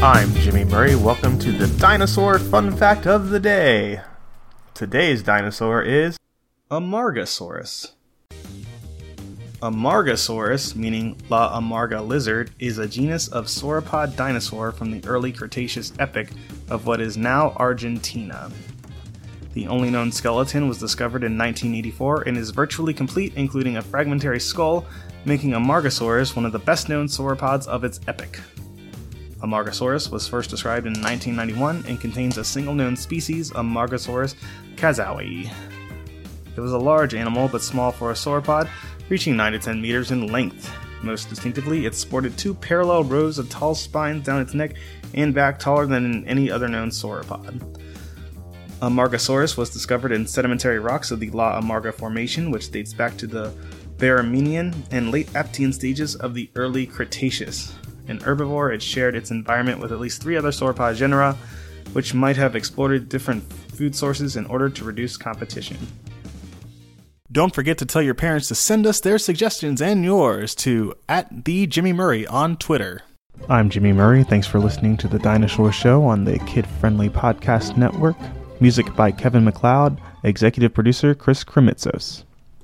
Murray. Welcome to the dinosaur fun fact of the day. Today's dinosaur is Amargasaurus. Amargasaurus, meaning La Amarga lizard, is a genus of sauropod dinosaur from the early Cretaceous epoch of what is now Argentina. The only known skeleton was discovered in 1984 and is virtually complete, including a fragmentary skull, making Amargasaurus one of the best known sauropods of its epoch. Amargasaurus was first described in 1991 and contains a single known species, Amargasaurus cazaui. It was a large animal but small for a sauropod, reaching 9 to 10 meters in length. Most distinctively, it sported two parallel rows of tall spines down its neck and back taller than in any other known sauropod. Amargasaurus was discovered in sedimentary rocks of the La Amarga Formation, which dates back to the Barremian and late Aptian stages of the early Cretaceous. An herbivore, it shared its environment with at least three other sauropod genera, which might have exploited different food sources in order to reduce competition. Don't forget to tell your parents to send us their suggestions and yours to at the Jimmy Murray on Twitter. I'm Jimmy Murray. Thanks for listening to the Dinosaur Show on the Kid Friendly Podcast Network. Music by Kevin MacLeod, executive producer Chris Kremitzos.